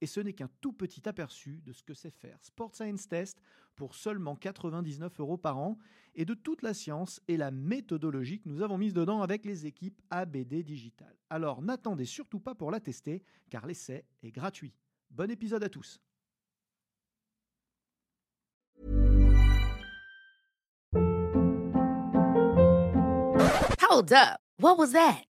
Et ce n'est qu'un tout petit aperçu de ce que c'est faire Sport Science Test pour seulement 99 euros par an et de toute la science et la méthodologie que nous avons mise dedans avec les équipes ABD Digital. Alors n'attendez surtout pas pour la tester car l'essai est gratuit. Bon épisode à tous. Hold up. What was that?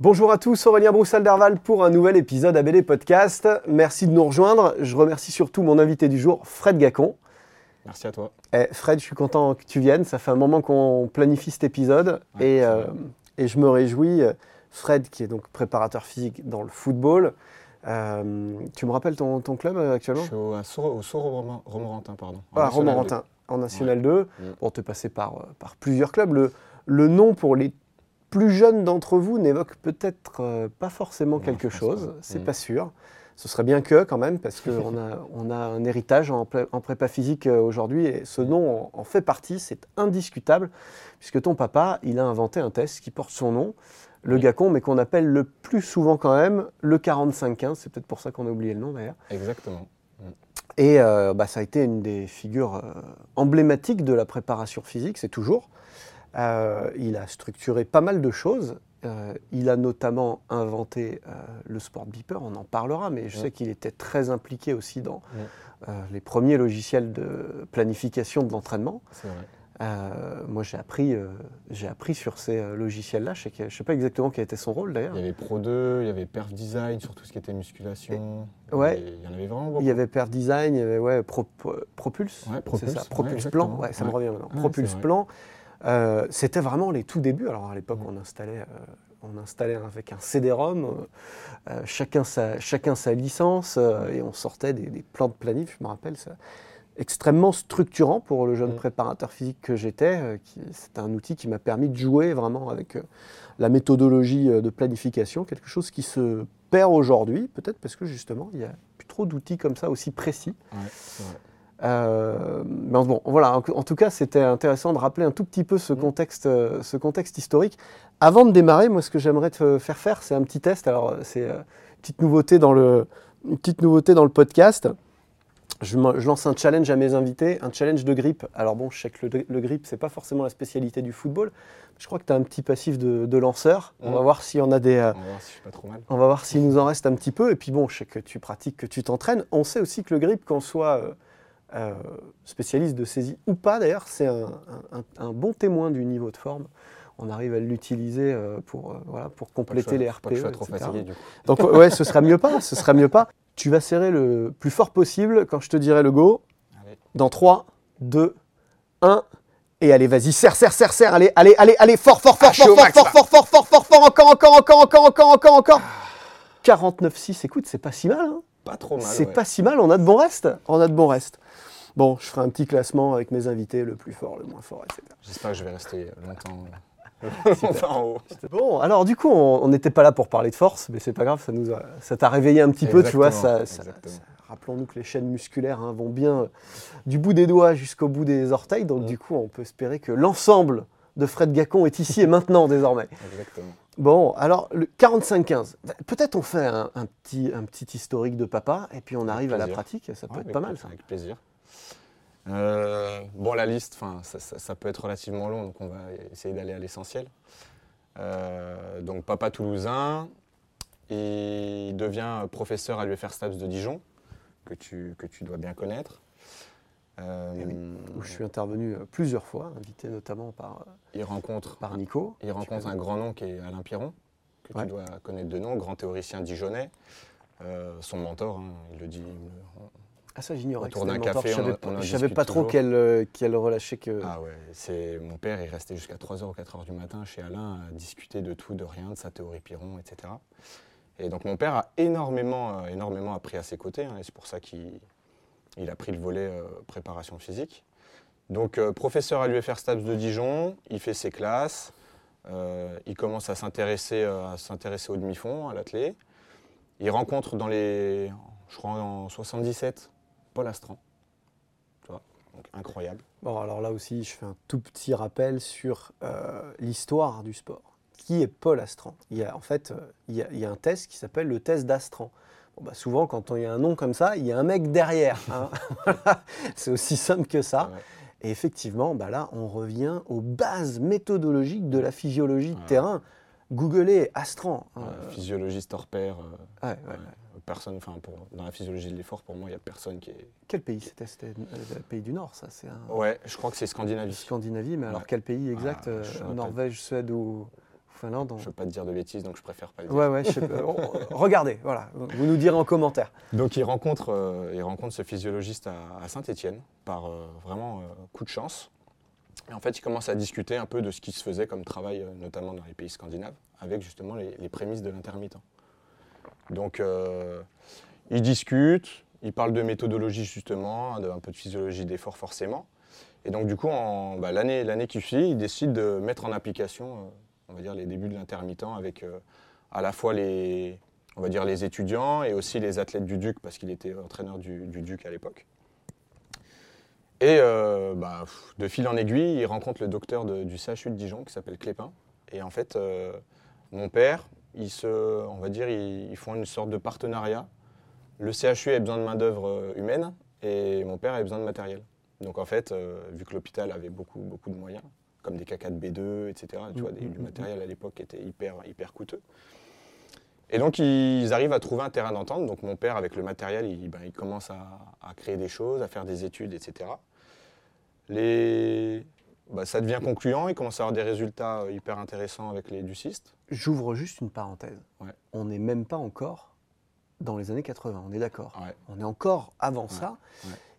Bonjour à tous, Aurélien Broussal-Derval pour un nouvel épisode ABD Podcast. Merci de nous rejoindre. Je remercie surtout mon invité du jour, Fred Gacon. Merci à toi. Eh, Fred, je suis content que tu viennes. Ça fait un moment qu'on planifie cet épisode Ouais, et, euh, et je me réjouis. Fred, qui est donc préparateur physique dans le football. Euh, tu me rappelles ton, ton club euh, Je actuellement suis au, au Sour Romo- Romorantin, pardon. en Ah, Romorantin, en National 2. Mm. Bon, tu es passé par, euh, par plusieurs clubs. Le, le nom pour les plus jeunes d'entre vous n'évoque peut-être euh, pas forcément Non, quelque chose. C'est Mm. pas sûr. Ce serait bien que quand même, parce qu'on a, on a un héritage en, pré- en prépa physique euh, aujourd'hui et ce nom en, en fait partie, c'est indiscutable, puisque ton papa, il a inventé un test qui porte son nom, le Oui. GACON, mais qu'on appelle le plus souvent quand même le 45-15. C'est peut-être pour ça qu'on a oublié le nom d'ailleurs. Exactement. Et euh, bah, ça a été une des figures emblématiques de la préparation physique, c'est toujours. Euh, il a structuré pas mal de choses. Euh, il a notamment inventé euh, le sport beeper, on en parlera, mais je Ouais. sais qu'il était très impliqué aussi dans Ouais. les premiers logiciels de planification de l'entraînement. Moi, j'ai appris, j'ai appris sur ces logiciels-là. Je ne sais pas exactement quel était son rôle d'ailleurs. Il y avait Pro 2, il y avait Perf Design sur tout ce qui était musculation. Ouais. Il y en avait vraiment beaucoup. Il y avait Per Design, il y avait ouais, Pro- Pro- Propulse, Ouais, c'est Propulse, ça, Propulse Plan, ça me revient maintenant. Propulse vrai. Euh, c'était vraiment les tout débuts. Alors à l'époque, Ouais. on installait, euh, on installait avec un CD-ROM, euh, chacun, sa, chacun sa licence, et on sortait des, des plans de planif, je me rappelle, ça, extrêmement structurant pour le jeune Mm. préparateur physique que j'étais. C'était un outil qui m'a permis de jouer vraiment avec la méthodologie de planification, quelque chose qui se perd aujourd'hui, peut-être parce que justement, il n'y a plus trop d'outils comme ça aussi précis. Ouais, c'est. Euh, mais bon, voilà, en, en tout cas, c'était intéressant de rappeler un tout petit peu ce Mm. contexte, euh, ce contexte historique. Avant de démarrer, moi, ce que j'aimerais te faire faire, c'est un petit test. Alors, euh, c'est une petite nouveauté dans le, une petite nouveauté dans le podcast. Je, lance un challenge à mes invités, un challenge de grip. Alors bon, je sais que le, le grip, c'est pas forcément la spécialité du football. Je crois que tu as un petit passif de, de lanceur. On Mm. va voir si on a des, euh, On va voir si je suis pas trop mal. on va voir s'il nous en reste un petit peu. Et puis bon, je sais que tu pratiques, que tu t'entraînes. On sait aussi que le grip, qu'on soit euh, euh, spécialiste de saisie ou pas d'ailleurs, c'est un, un- un- un bon témoin du niveau de forme. On arrive à l'utiliser euh, pour, euh, voilà, pour Pas compléter les pas RPE. que je sois trop etc. fatigué du coup. Donc ouais, ce serait mieux pas, ce serait mieux pas. Tu vas serrer le plus fort possible quand je te dirai le go. Allez. Dans 3, 2, 1. Et allez, vas-y, serre, serre, serre, serre. Allez, allez, allez, allez, fort, fort, fort, Ah, fort, au fort, max, fort, fort, fort, fort, fort, fort, encore, encore, encore, encore, encore, encore, encore. 49,6, écoute, c'est pas si mal. Hein Pas trop mal. c'est ouais. pas si mal, on a de bons restes. On a de bons restes. Bon, je ferai un petit classement avec mes invités, le plus fort, le moins fort, etc. J'espère que je vais rester longtemps, euh, longtemps en haut. Bon, alors du coup, on n'était pas là pour parler de force, mais c'est pas grave, ça nous a- ça t'a réveillé un petit peu, tu vois. Exactement, Ça, ça- exactement. ça- Rappelons-nous que les chaînes musculaires hein, vont bien euh, du bout des doigts jusqu'au bout des orteils, donc Mm. du coup, on peut espérer que l'ensemble de Fred Gacon est ici et maintenant désormais. Exactement. Bon, alors le 45-15, peut-être on fait un, un petit, un petit historique de papa et puis on arrive à la pratique, ça peut Ouais, être pas mal ça. Avec plaisir. Euh, bon, la liste, ça, ça- ça peut être relativement long, donc on va essayer d'aller à l'essentiel. Euh, donc, papa toulousain, et il devient professeur à l'UFR Stabs de Dijon, que tu, que tu dois bien connaître. Euh, où je suis intervenu plusieurs fois, invité notamment par, il rencontre, par Nico. il rencontre un grand nom qui est Alain Piron, que Ouais. tu dois connaître de nom, grand théoricien dijonnais. Son mentor, hein, il le dit. Ah ça j'ignorais. Autour d'un café, je on savais pas, trop quel, euh, quel relâché que... Ah ouais, c'est mon père, il restait jusqu'à 3h ou 4h du matin chez Alain à discuter de tout, de rien, de sa théorie Piron, etc. Et donc mon père a énormément, euh, énormément appris à ses côtés, hein, et c'est pour ça qu'il il a pris le volet euh, préparation physique. Donc euh, professeur à l'UFR STAPS de Dijon, il fait ses classes, euh, il commence à s'intéresser à s'intéresser au demi-fond, à l'athlé. Il rencontre dans les, je crois en 77, Paul Astran. Tu vois, donc incroyable. Bon, alors là aussi, je fais un tout petit rappel sur euh, l'histoire du sport. Qui est Paul Astran il y a, En fait, euh, il y, a, il y a un test qui s'appelle le test d'Astran. Bon, bah, souvent, quand il y a un nom comme ça, il y a un mec derrière. hein. C'est aussi simple que ça. Ouais. Et effectivement, bah là, on revient aux bases méthodologiques de la physiologie de Ouais. terrain. Googlez Astran. hein. Euh, physiologiste hors pair, euh, ouais, personne, enfin dans la physiologie de l'effort, pour moi, il n'y a personne qui est. Quel pays? C'était C'était euh, le pays du Nord, ça C'est un... Ouais, je crois que c'est Scandinavie. Scandinavie, mais alors quel pays exact Ah, euh, saurais pas. Norvège, Suède ou Finlande on- Je ne veux pas te dire de bêtises, donc je préfère pas le dire. Ouais, ouais, je sais pas. On- Regardez, voilà, vous nous direz en commentaire. Donc il rencontre, euh, il rencontre ce physiologiste à, Saint-Étienne par euh, vraiment euh, coup de chance. Et en fait, il commence à discuter un peu de ce qui se faisait comme travail, euh, notamment dans les pays scandinaves, avec justement les, les prémices de l'intermittent. Donc euh, il discute, il parle de méthodologie justement, de, un peu de physiologie d'effort forcément. Et donc du coup, bah, l'année qui suit, il décide de mettre en application, euh, on va dire, les débuts de l'intermittent avec euh, à la fois les, étudiants et aussi les athlètes du Duc, parce qu'il était entraîneur du, du Duc à l'époque. Et bah, de fil en aiguille, il rencontre le docteur du CHU de Dijon qui s'appelle Clépin. Et en fait, mon père, il se, on va dire, ils, ils font une sorte de partenariat. Le CHU a besoin de main-d'œuvre euh, humaine et mon père avait besoin de matériel. Donc en fait, euh, vu que l'hôpital avait beaucoup, beaucoup de moyens, comme des K4 B2, etc., tu vois, des- du matériel à l'époque qui était hyper, hyper coûteux. Et donc, ils arrivent à trouver un terrain d'entente. Donc, mon père, avec le matériel, il, ben, il commence à, à créer des choses, à faire des études, etc. Les... bah, ça devient concluant. Il commence à avoir des résultats euh, hyper intéressants avec les ducistes. J'ouvre juste une parenthèse. Ouais. On n'est même pas encore dans les années 80, on est d'accord. Ouais. On est encore avant ça.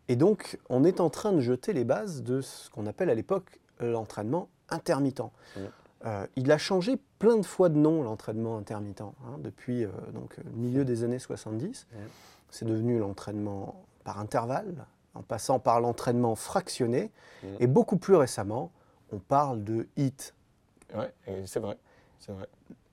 Et donc, on est en train de jeter les bases de ce qu'on appelle à l'époque l'entraînement intermittent. Euh, il a changé plein de fois de nom, l'entraînement intermittent, hein, depuis euh, donc, le milieu des années 70. Mm. C'est devenu l'entraînement par intervalle, en passant par l'entraînement fractionné. Mm. Et beaucoup plus récemment, on parle de HIT. Et c'est vrai. C'est vrai.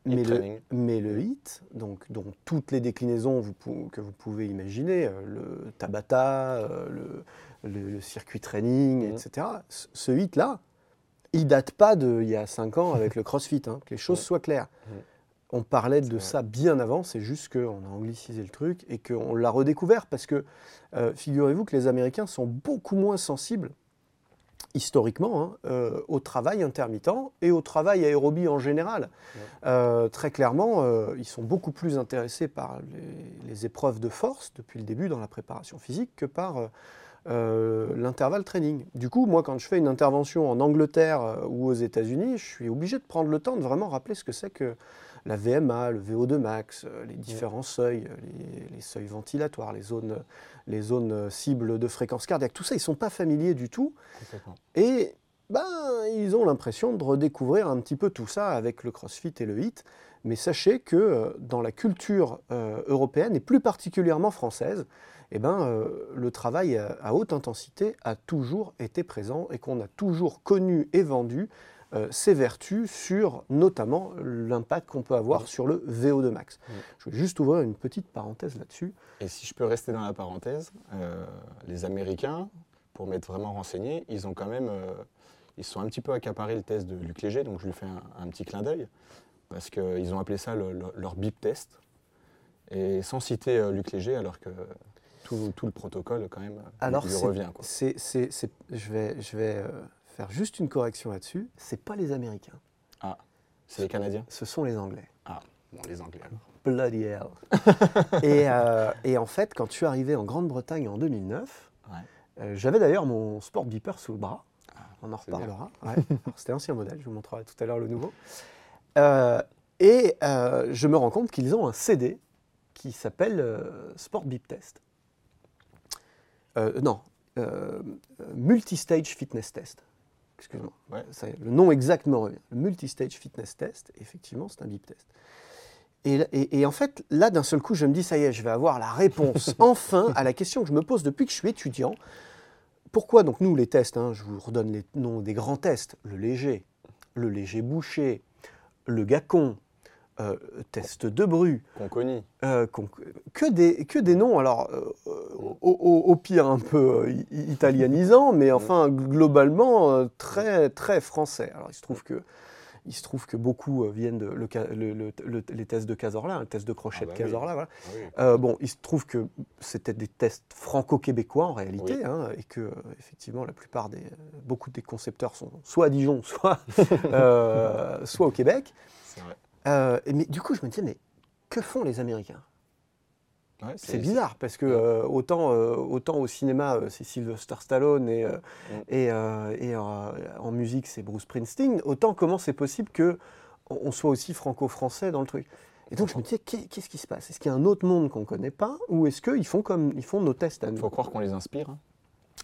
Mais le, training. mais le HIT, donc, dont toutes les déclinaisons vous que vous pouvez imaginer, euh, le Tabata, euh, le, le- le circuit training, Mhm. etc., ce, HIT-là, il date pas d'il y a 5 ans avec le CrossFit, hein, que les choses Mhm. soient claires. On parlait de ça bien avant, c'est juste qu'on a anglicisé le truc et qu'on l'a redécouvert parce que euh, figurez-vous que les Américains sont beaucoup moins sensibles historiquement hein, euh, au travail intermittent et au travail aérobie en général. Euh, très clairement, ils sont beaucoup plus intéressés par les, les épreuves de force depuis le début dans la préparation physique que par euh, l'intervalle training. Du coup, moi, quand je fais une intervention en Angleterre euh, ou aux États-Unis, je suis obligé de prendre le temps de vraiment rappeler ce que c'est que la VMA, le VO2 max, euh, les différents seuils, euh, les, les seuils ventilatoires, les zones, les zones euh, cibles de fréquence cardiaque. Tout ça, ils ne sont pas familiers du tout. Et ben, ils ont l'impression de redécouvrir un petit peu tout ça avec le crossfit et le hit. Mais sachez que euh, dans la culture euh, européenne, et plus particulièrement française, eh ben, euh, le travail à, à haute intensité a toujours été présent et qu'on a toujours connu et vendu euh, ses vertus sur notamment l'impact qu'on peut avoir sur le VO2 max. Ouais. Je vais juste ouvrir une petite parenthèse là-dessus. Et si je peux rester dans la parenthèse, euh, les Américains, pour m'être vraiment renseigné, ils ont quand même, euh, ils se sont un petit peu accaparé le test de Luc Léger, donc je lui fais un, un petit clin d'œil, parce qu'ils ont appelé ça le- le- leur BIP test, et sans citer euh, Luc Léger, alors que tout, tout le protocole quand même euh, Alors, lui revient. Quoi. c'est- je vais, je vais euh, faire juste une correction là-dessus. C'est pas les Américains, C'est les Canadiens? Ce sont les Anglais. Ah, bon, les Anglais alors. Bloody hell. et, euh, et en fait, quand je suis arrivé en Grande-Bretagne en 2009, Ouais. Euh, J'avais d'ailleurs mon Sport Beeper sous le bras. On en reparlera. Ouais. C'était l'ancien modèle, je vous montrerai tout à l'heure le nouveau. Euh, et je me rends compte qu'ils ont un CD qui s'appelle Sport Beep Test. Non, Multistage Fitness Test. Excuse-moi. Ouais. Le nom exact me revient. Le Multistage Fitness Test, effectivement, c'est un beep test. Et, et- et en fait, là, d'un seul coup, je me dis, ça y est, je vais avoir la réponse, enfin, à la question que je me pose depuis que je suis étudiant. Pourquoi donc nous, les tests, hein, je vous redonne les noms des grands tests, le léger, le léger bouché, le gacon, euh, test de bru, Conconi. euh, que, des, que des noms, alors euh, au, au- au pire un peu i- italianisants, mais enfin globalement très, très français. Alors il se trouve que, il se trouve que beaucoup viennent de le ca- le- le- le- les tests de Cazorla, le test de crochet Ah bah de oui. Cazorla. voilà. Ah oui. Bon, il se trouve que c'était des tests franco-québécois en réalité, Oui. hein, et que effectivement la plupart des, beaucoup des concepteurs sont soit à Dijon, soit, soit au Québec. C'est vrai. Euh, mais du coup, je me disais, mais que font les Américains? Ouais, C'est bizarre parce que euh, autant, euh, autant au cinéma, c'est Sylvester Stallone et, Mm. et, et, en musique, c'est Bruce Springsteen. Autant comment c'est possible que on soit aussi franco-français dans le truc Et donc je me disais, qu'est- qu'est-ce qui se passe? Est-ce qu'il y a un autre monde qu'on ne connaît pas? Ou est-ce qu'ils font comme ils font nos tests à nous? Faut croire qu'on les inspire. hein.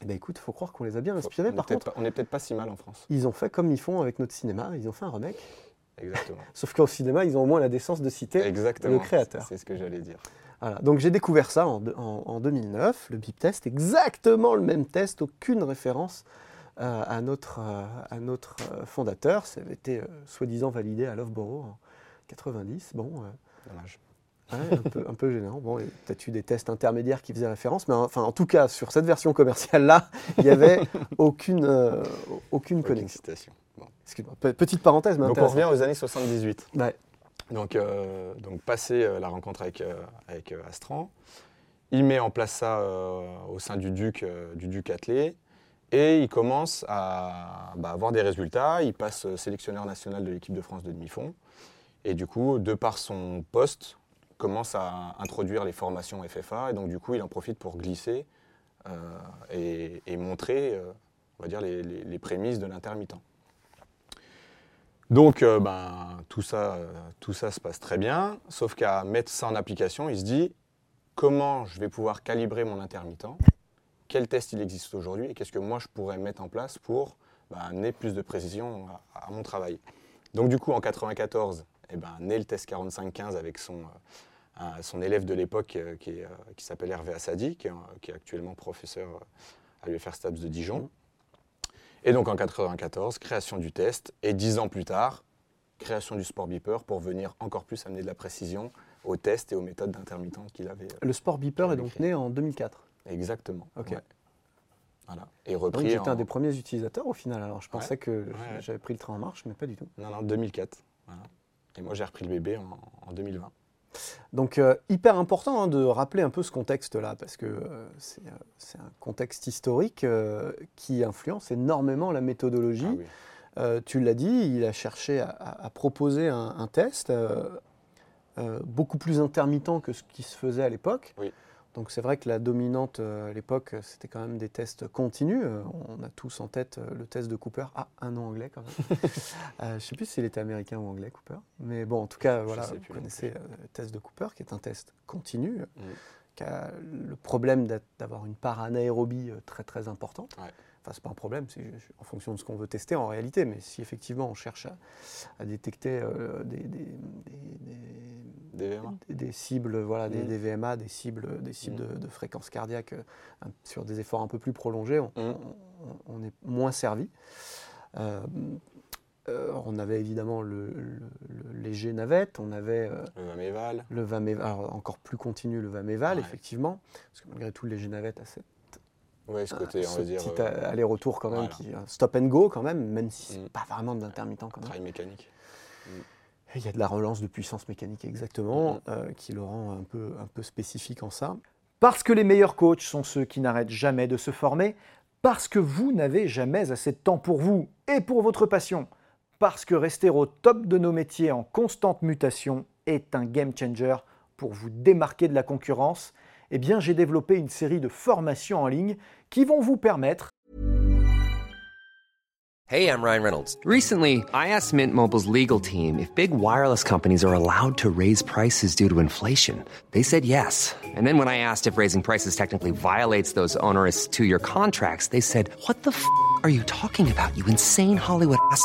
Eh ben, écoute, il faut croire qu'on les a bien Faut- inspirés. on Par contre, pas- on n'est peut-être pas si mal en France. ils ont fait comme ils font avec notre cinéma. Ils ont fait un remake. Exactement. Sauf qu'au cinéma, ils ont au moins la décence de citer Exactement. le créateur. C'est ce que j'allais dire. Voilà. Donc j'ai découvert ça en, en- en 2009, le BIP test, exactement le même test, aucune référence euh, à notre, euh, à notre euh, fondateur. Ça avait été soi-disant validé à Loughborough en 90. Bon, Dommage. ouais, un, peu, un peu gênant. Bon, peut-être eu des tests intermédiaires qui faisaient référence, mais enfin, en tout cas, sur cette version commerciale-là, il n'y avait aucune, aucune Aucune connexion. citation. Bon. Excuse-moi, pe- petite parenthèse, mais Donc on revient aux années 78. Ouais. Donc, euh, donc passé euh, la rencontre avec, euh, avec euh, Astran, il met en place ça au sein du Duc, du Duc attelé et il commence à bah, avoir des résultats. Il passe sélectionneur national de l'équipe de France de demi-fond et du coup, de par son poste, commence à introduire les formations FFA et donc du coup, il en profite pour glisser euh, et, et montrer, euh, on va dire, les, les- les prémices de l'intermittent. Donc, euh, ben, tout, ça, tout ça se passe très bien, sauf qu'à mettre ça en application, il se dit comment je vais pouvoir calibrer mon intermittent, quel test il existe aujourd'hui? Et qu'est-ce que moi je pourrais mettre en place pour ben, amener plus de précision à, mon travail? Donc, du coup, en 94, eh ben, naît le test 4515 avec son, euh, son élève de l'époque euh, qui, s'appelle Hervé Assadi, qui est, actuellement professeur à l'UFR STAPS de Dijon. Et donc en 94, création du test, et dix ans plus tard, création du Sport Beeper pour venir encore plus amener de la précision aux tests et aux méthodes d'intermittent qu'il avait. euh, Le Sport Beeper est donc né en 2004. Exactement. Ok. ouais. Voilà. Et Donc repris j'étais un des premiers utilisateurs au final. Alors je pensais Ouais. que ouais. j'avais pris le train en marche, mais pas du tout. Non, non, 2004. Voilà. Et moi, j'ai repris le bébé en, en 2020. Donc euh, hyper important hein, de rappeler un peu ce contexte-là, parce que euh, c'est euh, c'est un contexte historique qui influence énormément la méthodologie. Ah oui. Tu l'as dit, il a cherché à, proposer un, un test beaucoup plus intermittent que ce qui se faisait à l'époque. Oui. Donc c'est vrai que la dominante euh, à l'époque, c'était quand même des tests continus. Euh, On a tous en tête euh, le test de Cooper. Ah, un nom anglais quand même. Euh, je ne sais plus s'il était américain ou anglais, Cooper. Mais bon, en tout cas, voilà, vous connaissez euh, le test de Cooper, qui est un test continu, euh, Mm. qui a le problème d'avoir une part anaérobie euh, très très importante. Ouais. Enfin, c'est pas un problème, c'est en fonction de ce qu'on veut tester en réalité. Mais si effectivement on cherche à, à détecter euh, des, cibles, voilà, des, Mm. des VMA, des cibles, des cibles Mm. de, de fréquence cardiaque euh, sur des efforts un peu plus prolongés, on, Mm. on- on est moins servi. Euh, euh, on avait évidemment le, le- le léger navette, on avait euh, Le Vaméval. le Vaméval, alors encore plus continu le Vaméval, Ouais. effectivement, parce que malgré tout le léger navette a cette, Ouais, ce côté, on ce va dire, petit euh, aller-retour quand même, voilà. qui, un stop and go quand même, même si c'est Mm. pas vraiment de l'intermittent quand même. travail mécanique. Il y a de la relance de puissance mécanique exactement, Mhm. euh, qui le rend un peu, un peu spécifique en ça. Parce que les meilleurs coachs sont ceux qui n'arrêtent jamais de se former, parce que vous n'avez jamais assez de temps pour vous et pour votre passion, parce que rester au top de nos métiers en constante mutation est un game changer pour vous démarquer de la concurrence eh bien j'ai développé une série de formations en ligne qui vont vous permettre Hey, I'm Ryan Reynolds. Recently, I asked Mint Mobile's legal team if big wireless companies are allowed to raise prices due to inflation. They said yes. And then when I asked if raising prices technically violates those onerous two-year contracts, they said, "What the f*** are you talking about? You insane Hollywood ass."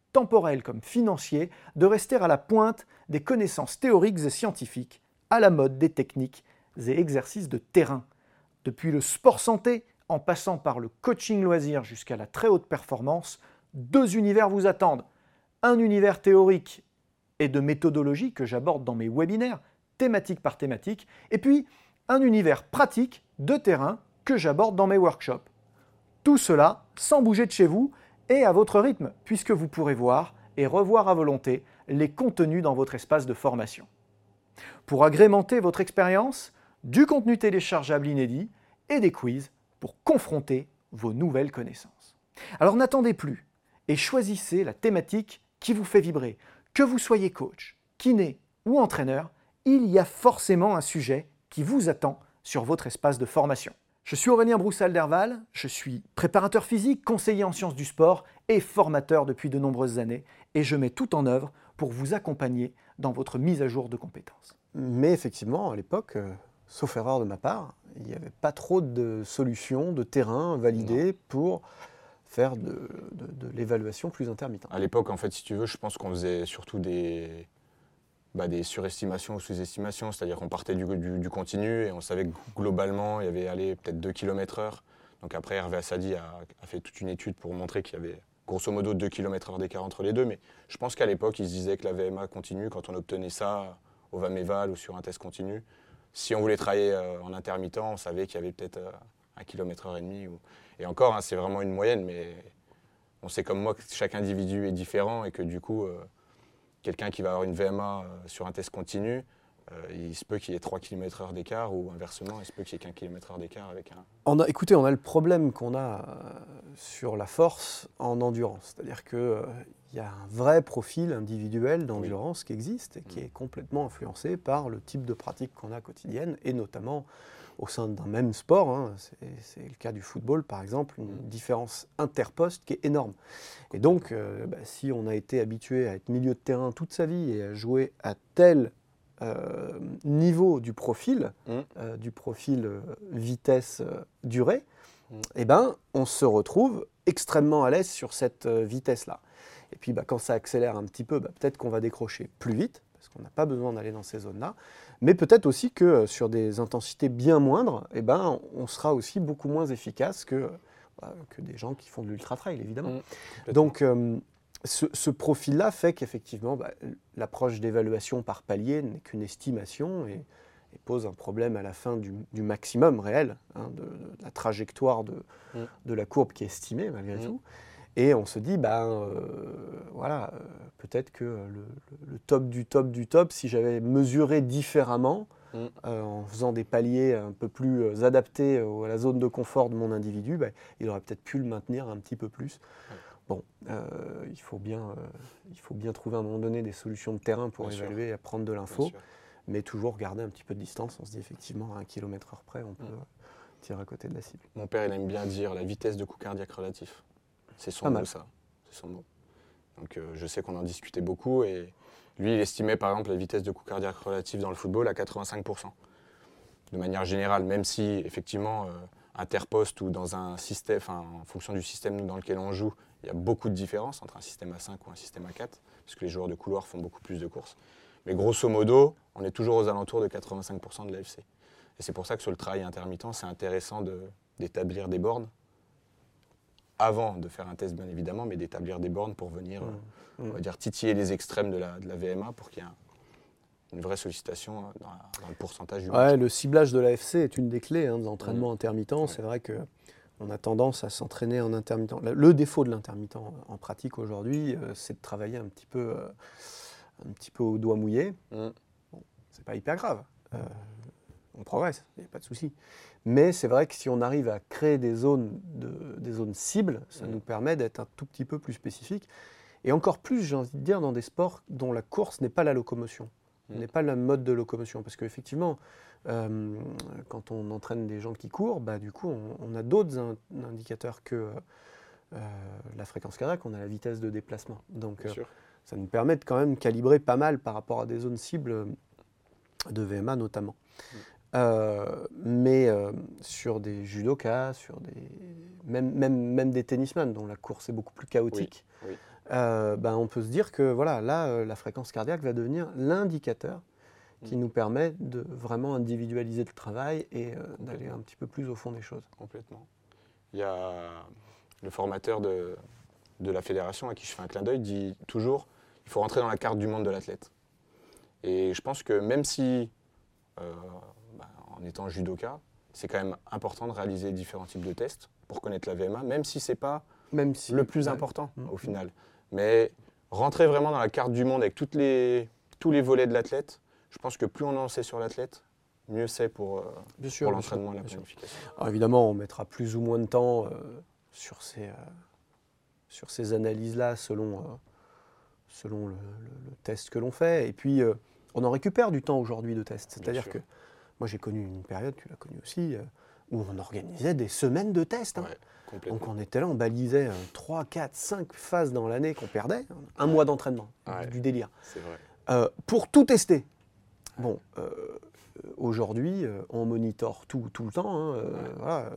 temporel comme financier de rester à la pointe des connaissances théoriques et scientifiques, à la mode des techniques et exercices de terrain. Depuis le sport santé, en passant par le coaching loisir jusqu'à la très haute performance, deux univers vous attendent. Un univers théorique et de méthodologie que j'aborde dans mes webinaires, thématique par thématique, et puis un univers pratique de terrain que j'aborde dans mes workshops. Tout cela sans bouger de chez vous et à votre rythme, puisque vous pourrez voir et revoir à volonté les contenus dans votre espace de formation. Pour agrémenter votre expérience, du contenu téléchargeable inédit et des quiz pour confronter vos nouvelles connaissances. Alors n'attendez plus et choisissez la thématique qui vous fait vibrer. Que vous soyez coach, kiné ou entraîneur, il y a forcément un sujet qui vous attend sur votre espace de formation. Je suis Aurélien Broussal-Derval, je suis préparateur physique, conseiller en sciences du sport et formateur depuis de nombreuses années, et je mets tout en œuvre pour vous accompagner dans votre mise à jour de compétences. Mais effectivement, à l'époque, euh, sauf erreur de ma part, il n'y avait pas trop de solutions, de terrain validé pour faire de, de- de l'évaluation plus intermittente. À l'époque, en fait, si tu veux, je pense qu'on faisait surtout des, bah, des surestimations ou sous-estimations, c'est-à-dire qu'on partait du, continu et on savait que globalement, il y avait allé peut-être 2 km/h. Donc après, Hervé Assadi a, fait toute une étude pour montrer qu'il y avait grosso modo 2 km/h d'écart entre les deux. Mais je pense qu'à l'époque, il se disait que la VMA continue, quand on obtenait ça au VAMEVAL ou sur un test continu, si on voulait travailler euh, en intermittent, on savait qu'il y avait peut-être euh, un kilomètre heure et demi. Et encore, hein, c'est vraiment une moyenne, mais on sait comme moi que chaque individu est différent et que du coup, euh, quelqu'un qui va avoir une VMA euh, sur un test continu, euh, il se peut qu'il y ait 3 km/h d'écart ou inversement, il se peut qu'il y ait qu'un kilomètre heure d'écart avec un. On a, écoutez, on a le problème qu'on a euh, sur la force en endurance. C'est-à-dire qu'il y a un vrai profil individuel d'endurance qui existe et qui Mm. est complètement influencé par le type de pratique qu'on a quotidienne et notamment au sein d'un même sport. hein. C'est le cas du football, par exemple, une Mm. différence interposte qui est énorme. Et donc, euh, bah, si on a été habitué à être milieu de terrain toute sa vie et à jouer à tel euh, niveau du profil, Mm. euh, du profil vitesse durée, Mm. eh ben, on se retrouve extrêmement à l'aise sur cette vitesse-là. Et puis bah, quand ça accélère un petit peu, bah, peut-être qu'on va décrocher plus vite, parce qu'on n'a pas besoin d'aller dans ces zones-là, mais peut-être aussi que euh, sur des intensités bien moindres, eh ben, on sera aussi beaucoup moins efficace que, bah, que des gens qui font de l'ultra-trail, évidemment. Mm. Donc, euh, ce, ce profil-là fait qu'effectivement, bah, l'approche d'évaluation par palier n'est qu'une estimation et, et pose un problème à la fin du, du maximum réel, hein, de, de la trajectoire de, Mm. de la courbe qui est estimée malgré Mm. tout. Et on se dit, ben, euh, voilà, euh, peut-être que le, top du top du top, si j'avais mesuré différemment, Mm. euh, en faisant des paliers un peu plus adaptés à la zone de confort de mon individu, ben, il aurait peut-être pu le maintenir un petit peu plus. Bon, il, faut bien, il faut bien trouver à un moment donné des solutions de terrain pour Bien sûr. évaluer et prendre de l'info, mais toujours garder un petit peu de distance. On se dit effectivement, à un kilomètre heure près, on peut Mm. tirer à côté de la cible. Mon père, il aime bien dire la vitesse de coup cardiaque relatif. C'est son mot, ça. C'est son mot. Donc euh, je sais qu'on en discutait beaucoup et lui, il estimait par exemple la vitesse de coup cardiaque relatif dans le football à 85%. De manière générale, même si effectivement euh, interposte ou dans un système, en fonction du système dans lequel on joue, il y a beaucoup de différences entre un système à 5 ou un système à 4, parce que les joueurs de couloir font beaucoup plus de courses. Mais grosso modo, on est toujours aux alentours de 85% de l'AFC. Et c'est pour ça que sur le travail intermittent, c'est intéressant de- d'établir des bornes avant de faire un test, bien évidemment, mais d'établir des bornes pour venir, euh, on va dire, titiller les extrêmes de la, de la VMA pour qu'il y ait un- une vraie sollicitation euh, dans, la- dans le pourcentage du Ouais, le ciblage de l'AFC est une des clés hein, de l'entraînement intermittent. C'est vrai que on a tendance à s'entraîner en intermittent. Le, défaut de l'intermittent en pratique aujourd'hui, euh, c'est de travailler un petit peu, euh, un petit peu au doigt mouillé. Mm. C'est pas hyper grave. Euh, on progresse, il n'y a pas de souci. Mais c'est vrai que si on arrive à créer des zones, de- des zones cibles, ça Mm. nous permet d'être un tout petit peu plus spécifique. Et encore plus, j'ai envie de dire, dans des sports dont la course n'est pas la locomotion, Mm. n'est pas le mode de locomotion. Parce qu'effectivement, euh, quand on entraîne des gens qui courent, bah, du coup, on, on a d'autres in- indicateurs que euh, la fréquence cardiaque, on a la vitesse de déplacement. Donc, euh, ça nous permet de quand même calibrer pas mal par rapport à des zones cibles euh, de VMA notamment. Euh, mais euh, sur des judokas, sur des, même, même, même des tennisman dont la course est beaucoup plus chaotique, oui. euh, ben, on peut se dire que voilà, là, la fréquence cardiaque va devenir l'indicateur qui Mm. nous permet de vraiment individualiser le travail et d'aller un petit peu plus au fond des choses. Complètement. Il y a le formateur de, de la fédération à qui je fais un clin d'œil dit toujours il faut rentrer dans la carte du monde de l'athlète. Et je pense que même si, en étant judoka, c'est quand même important de réaliser différents types de tests pour connaître la VMA, même si c'est pas Même si le plus Ouais. important Mm. au final. Mais rentrer vraiment dans la carte du monde avec toutes les, tous les volets de l'athlète, je pense que plus on en sait sur l'athlète, mieux c'est pour, euh, bien sûr, pour bien sûr, l'entraînement et la planification. Alors évidemment, on mettra plus ou moins de temps euh, sur ces, euh, sur ces analyses-là selon, selon le, le- le test que l'on fait. Et puis, on en récupère du temps aujourd'hui de test. C'est-à-dire que moi, j'ai connu une période, tu l'as connue aussi, euh, où on organisait des semaines de tests. hein. Ouais. Donc on était là, on balisait 3, 4, 5 phases dans l'année qu'on perdait. Un mois d'entraînement, Ouais. du délire. C'est vrai. Euh, pour tout tester. Bon, euh, aujourd'hui, on monitore tout, tout le temps. hein, euh, voilà,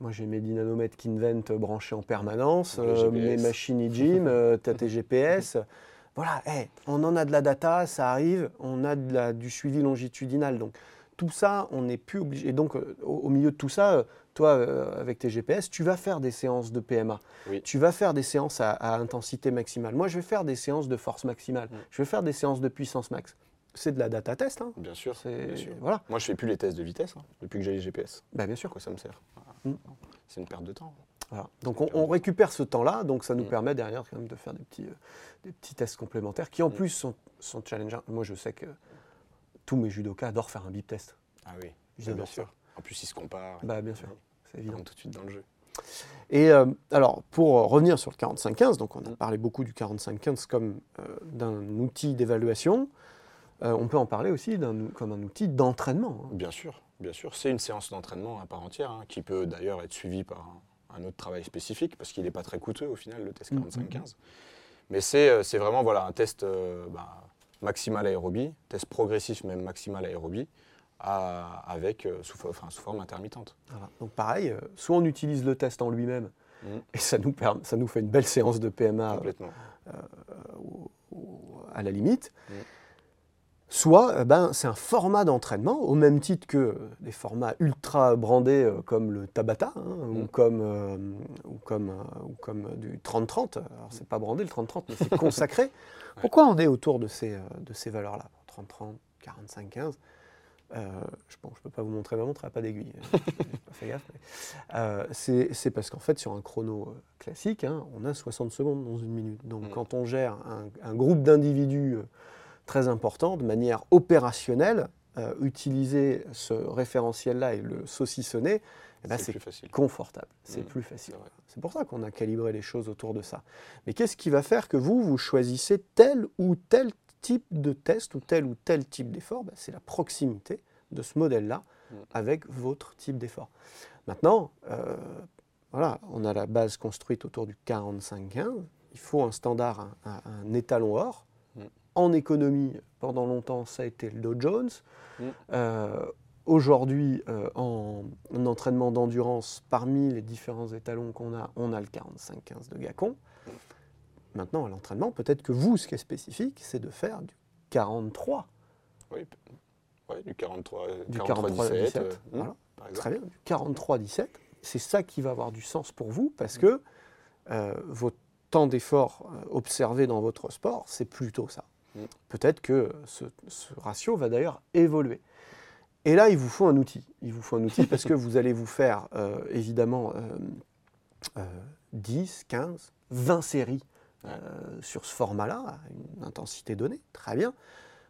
Moi, j'ai mes dynanomètres Kinvent branchés en permanence, mes machines e-gym, t'as tes GPS. Voilà, hey, on en a de la data, ça arrive, on a de la- du suivi longitudinal. Donc, tout ça, on n'est plus obligé. Et donc, euh, au, au milieu de tout ça, euh, toi, euh, avec tes GPS, tu vas faire des séances de PMA. Oui. Tu vas faire des séances à, à intensité maximale. Moi, je vais faire des séances de force maximale. Mm. Je vais faire des séances de puissance max. C'est de la data test. Hein. Bien sûr, C'est- bien sûr. Voilà. Moi, je fais plus les tests de vitesse hein, depuis que j'ai les GPS. Bah, bien sûr. Quoi ça me sert? Mm. C'est une perte de temps. Voilà. Donc, on, on récupère ce temps-là. Donc, ça nous Mm. permet derrière quand même de faire des petits, euh, des petits tests complémentaires qui, en plus, sont, sont challengeants. Moi, je sais que tous mes judokas adorent faire un bip test. Ah oui, bien sûr. En plus, ils se comparent. Bah, bien sûr. C'est évident. tout de suite dans le jeu. Et euh, alors, pour euh, revenir sur le 45-15, donc on a parlé beaucoup du 45-15 comme euh, d'un outil d'évaluation. Euh, on peut en parler aussi comme un outil d'entraînement. hein. Bien sûr, bien sûr. C'est une séance d'entraînement à part entière, hein, qui peut d'ailleurs être suivie par un, un autre travail spécifique, parce qu'il n'est pas très coûteux au final, le test Mm, 45-15. Mais c'est euh, c'est vraiment voilà, un test bah, maximal aérobie, test progressif même maximal aérobie, à- avec, euh, sous, fo- enfin, sous forme intermittente. Voilà. Donc pareil, euh, soit on utilise le test en lui-même, Mm. et ça nous, permet- ça nous fait une belle séance de PMA euh, Complètement. à la limite. Mm. Soit eh ben, c'est un format d'entraînement, au même titre que euh, des formats ultra brandés euh, comme le Tabata hein, ou Mm. comme, euh, ou comme, euh, ou comme du 30-30. Alors c'est pas brandé le 30-30, mais c'est consacré. Pourquoi on est autour de ces, de ces valeurs-là? 30-30, 45-15 euh, je ne peux pas vous montrer ma montre, elle n'a pas d'aiguille. J'ai pas fait gaffe. mais, c'est parce qu'en fait, sur un chrono classique, hein, on a 60 secondes dans une minute. Donc, Mm. quand on gère un, un groupe d'individus très important, de manière opérationnelle, euh, utiliser ce référentiel-là et le saucissonner, eh ben, c'est c'est plus facile. confortable, c'est plus facile. vrai. C'est pour ça qu'on a calibré les choses autour de ça. Mais qu'est-ce qui va faire que vous, vous choisissez tel ou tel type de test ou tel ou tel type d'effort? Ben, C'est la proximité de ce modèle-là Mm. avec votre type d'effort. Maintenant, euh, voilà, on a la base construite autour du 45-15. Il faut un standard, un, un- un étalon or. Mm. En économie, pendant longtemps, ça a été le Dow Jones. Mm. Euh, Aujourd'hui, euh, en, en entraînement d'endurance, parmi les différents étalons qu'on a, on a le 45-15 de Gacon. Maintenant, à l'entraînement, peut-être que vous, ce qui est spécifique, c'est de faire du 43. Oui, ouais, du 43, euh, Du 43 17, 17, euh, hmm, voilà. exemple. Très bien, du 43-17. C'est ça qui va avoir du sens pour vous parce que euh, votre temps d'effort euh, observé dans votre sport, c'est plutôt ça. Peut-être que ce, ratio va d'ailleurs évoluer. Et là, il vous faut un outil. Il vous faut un outil parce que vous allez vous faire euh, évidemment euh, euh, 10, 15, 20 séries euh, sur ce format-là, à une intensité donnée. Très bien.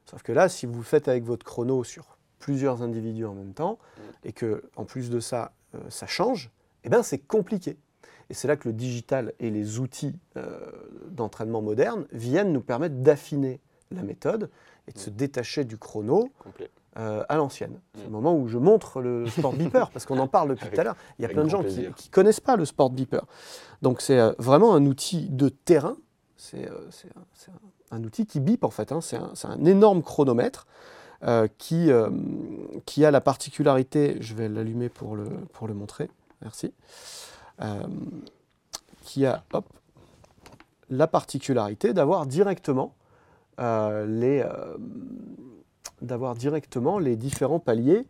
Sauf que là, si vous faites avec votre chrono sur plusieurs individus en même temps, et que en plus de ça, euh, ça change, eh ben c'est compliqué. Et c'est là que le digital et les outils d'entraînement moderne viennent nous permettre d'affiner la méthode et de se détacher du chrono euh, à l'ancienne. C'est Mm. le moment où je montre le sport beeper, parce qu'on en parle depuis tout à l'heure. Il y a plein de gens qui ne connaissent pas le sport beeper. Donc c'est euh, vraiment un outil de terrain. C'est euh, c'est un, c'est outil qui bip en fait. hein. C'est un, c'est un énorme chronomètre qui, qui a la particularité, je vais l'allumer pour le, pour le montrer, merci, qui a hop, la particularité d'avoir directement les, euh, d'avoir directement les différents paliers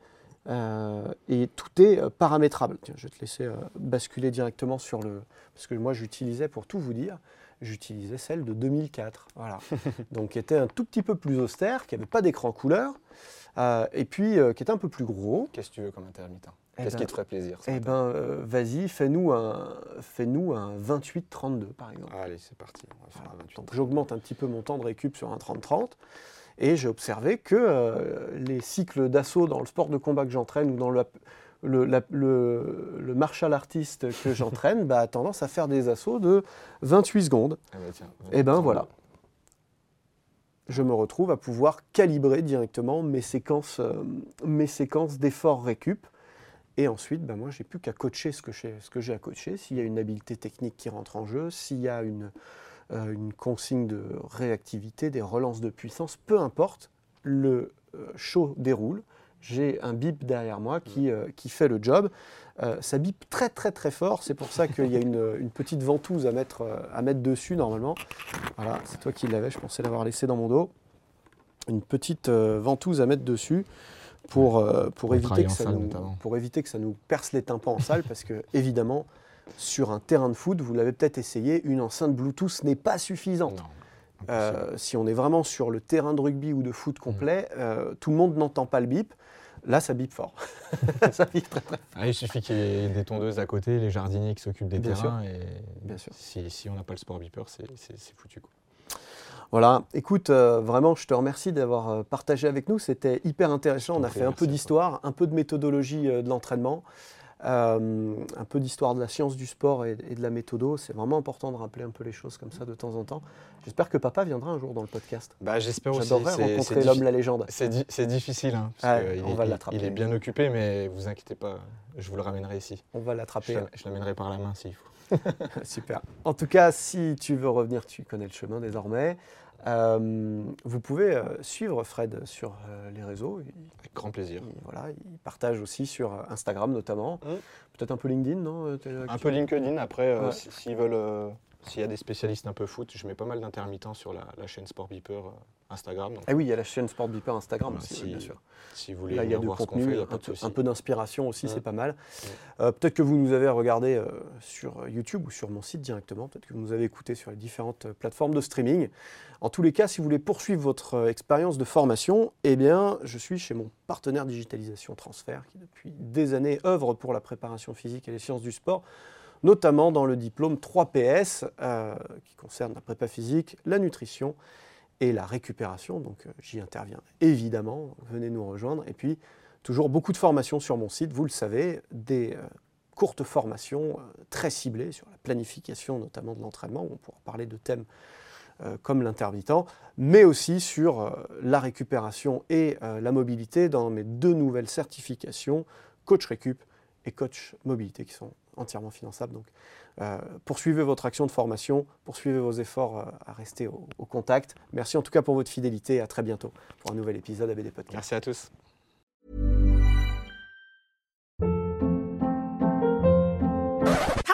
euh, et tout est euh, paramétrable. Tiens, je vais te laisser euh, basculer directement sur le... Parce que moi j'utilisais, pour tout vous dire, j'utilisais celle de 2004. Voilà. Donc qui était un tout petit peu plus austère, qui n'avait pas d'écran couleur, euh, et puis euh, qui était un peu plus gros. Qu'est-ce que tu veux comme intermittent? Eh Qu'est-ce ben- qui te ferait plaisir Eh ben, euh, vas-y, fais-nous un, fais-nous un 28-32 par exemple. Allez, c'est parti. On va faire un 28. Donc j'augmente un petit peu mon temps de récup sur un 30-30 et j'ai observé que les cycles d'assaut dans le sport de combat que j'entraîne ou dans le, le, la- le- le martial artiste que j'entraîne bah, a tendance à faire des assauts de 28 secondes. Ah bah tiens, Et ben 32. voilà. Je me retrouve à pouvoir calibrer directement mes séquences, euh, mes séquences d'efforts récup. Et ensuite, ben moi, j'ai plus qu'à coacher ce que j'ai ce que j'ai à coacher. S'il y a une habileté technique qui rentre en jeu, s'il y a une, euh, une consigne de réactivité, des relances de puissance, peu importe, le euh, show déroule. J'ai un bip derrière moi qui, euh, qui fait le job. Euh, ça bip très très très fort. C'est pour ça qu'il y a une, une petite ventouse à mettre, euh, à mettre dessus normalement. Voilà, c'est toi qui l'avais, je pensais l'avoir laissé dans mon dos. Une petite euh, ventouse à mettre dessus pour, pour, éviter que ça salle, nous, pour éviter que ça nous perce les tympans en salle, parce que évidemment, sur un terrain de foot, vous l'avez peut-être essayé, une enceinte Bluetooth n'est pas suffisante. Non. Euh, si on est vraiment sur le terrain de rugby ou de foot complet, euh, tout le monde n'entend pas le bip. Là, ça bip fort. ça bip très très Ah, il suffit qu'il y ait des tondeuses à côté, les jardiniers qui s'occupent des Bien terrains. Et Bien sûr. Si, si on n'a pas le sport beeper, c'est foutu. Quoi. Voilà, écoute, euh, vraiment, je te remercie d'avoir euh, partagé avec nous. C'était hyper intéressant. On a fait un peu d'histoire, un peu de méthodologie euh, de l'entraînement, euh, un peu d'histoire de la science du sport et, et de la méthodo. C'est vraiment important de rappeler un peu les choses comme ça de temps en temps. J'espère que papa viendra un jour dans le podcast. Bah, J'espère aussi. J'adorerais c'est- rencontrer l'homme, la légende. C'est di- c'est difficile, hein, parce Ouais, que on il, va l'attraper. il est bien occupé, mais vous inquiétez pas, je vous le ramènerai ici. On va l'attraper. je l'amènerai par la main s'il faut. Super. En tout cas, si tu veux revenir, tu connais le chemin désormais. Euh, vous pouvez euh, suivre Fred sur euh, les réseaux. Il, Avec grand plaisir. il- voilà, il partage aussi sur Instagram notamment. Mm. Peut-être un peu LinkedIn, non Un peu LinkedIn, après, Ouais. s'ils veulent, s'il y a des spécialistes un peu foot, je mets pas mal d'intermittents sur la, la chaîne Sport Beeper euh, Instagram. Donc, Ah oui, il y a la chaîne Sport Beeper Instagram aussi, si- oui, bien sûr. si vous voulez Là, il y a du contenu, fait, un, peu, souci. un peu d'inspiration aussi, c'est pas mal. Euh, peut-être que vous nous avez regardé euh, sur YouTube ou sur mon site directement, peut-être que vous nous avez écouté sur les différentes plateformes de streaming. En tous les cas, si vous voulez poursuivre votre euh, expérience de formation, eh bien, je suis chez mon partenaire digitalisation transfert qui depuis des années œuvre pour la préparation physique et les sciences du sport, notamment dans le diplôme 3PS euh, qui concerne la prépa physique, la nutrition et la récupération. Donc euh, j'y interviens évidemment, venez nous rejoindre. Et puis toujours beaucoup de formations sur mon site, vous le savez, des euh, courtes formations très ciblées sur la planification notamment de l'entraînement, on pourra parler de thèmes comme l'intermittent, mais aussi sur la récupération et la mobilité dans mes deux nouvelles certifications, coach récup et coach mobilité, qui sont entièrement finançables. Donc euh, poursuivez votre action de formation, poursuivez vos efforts euh, à rester au, au contact. Merci en tout cas pour votre fidélité et à très bientôt pour un nouvel épisode ABD Podcast. Merci à tous.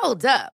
Hold up.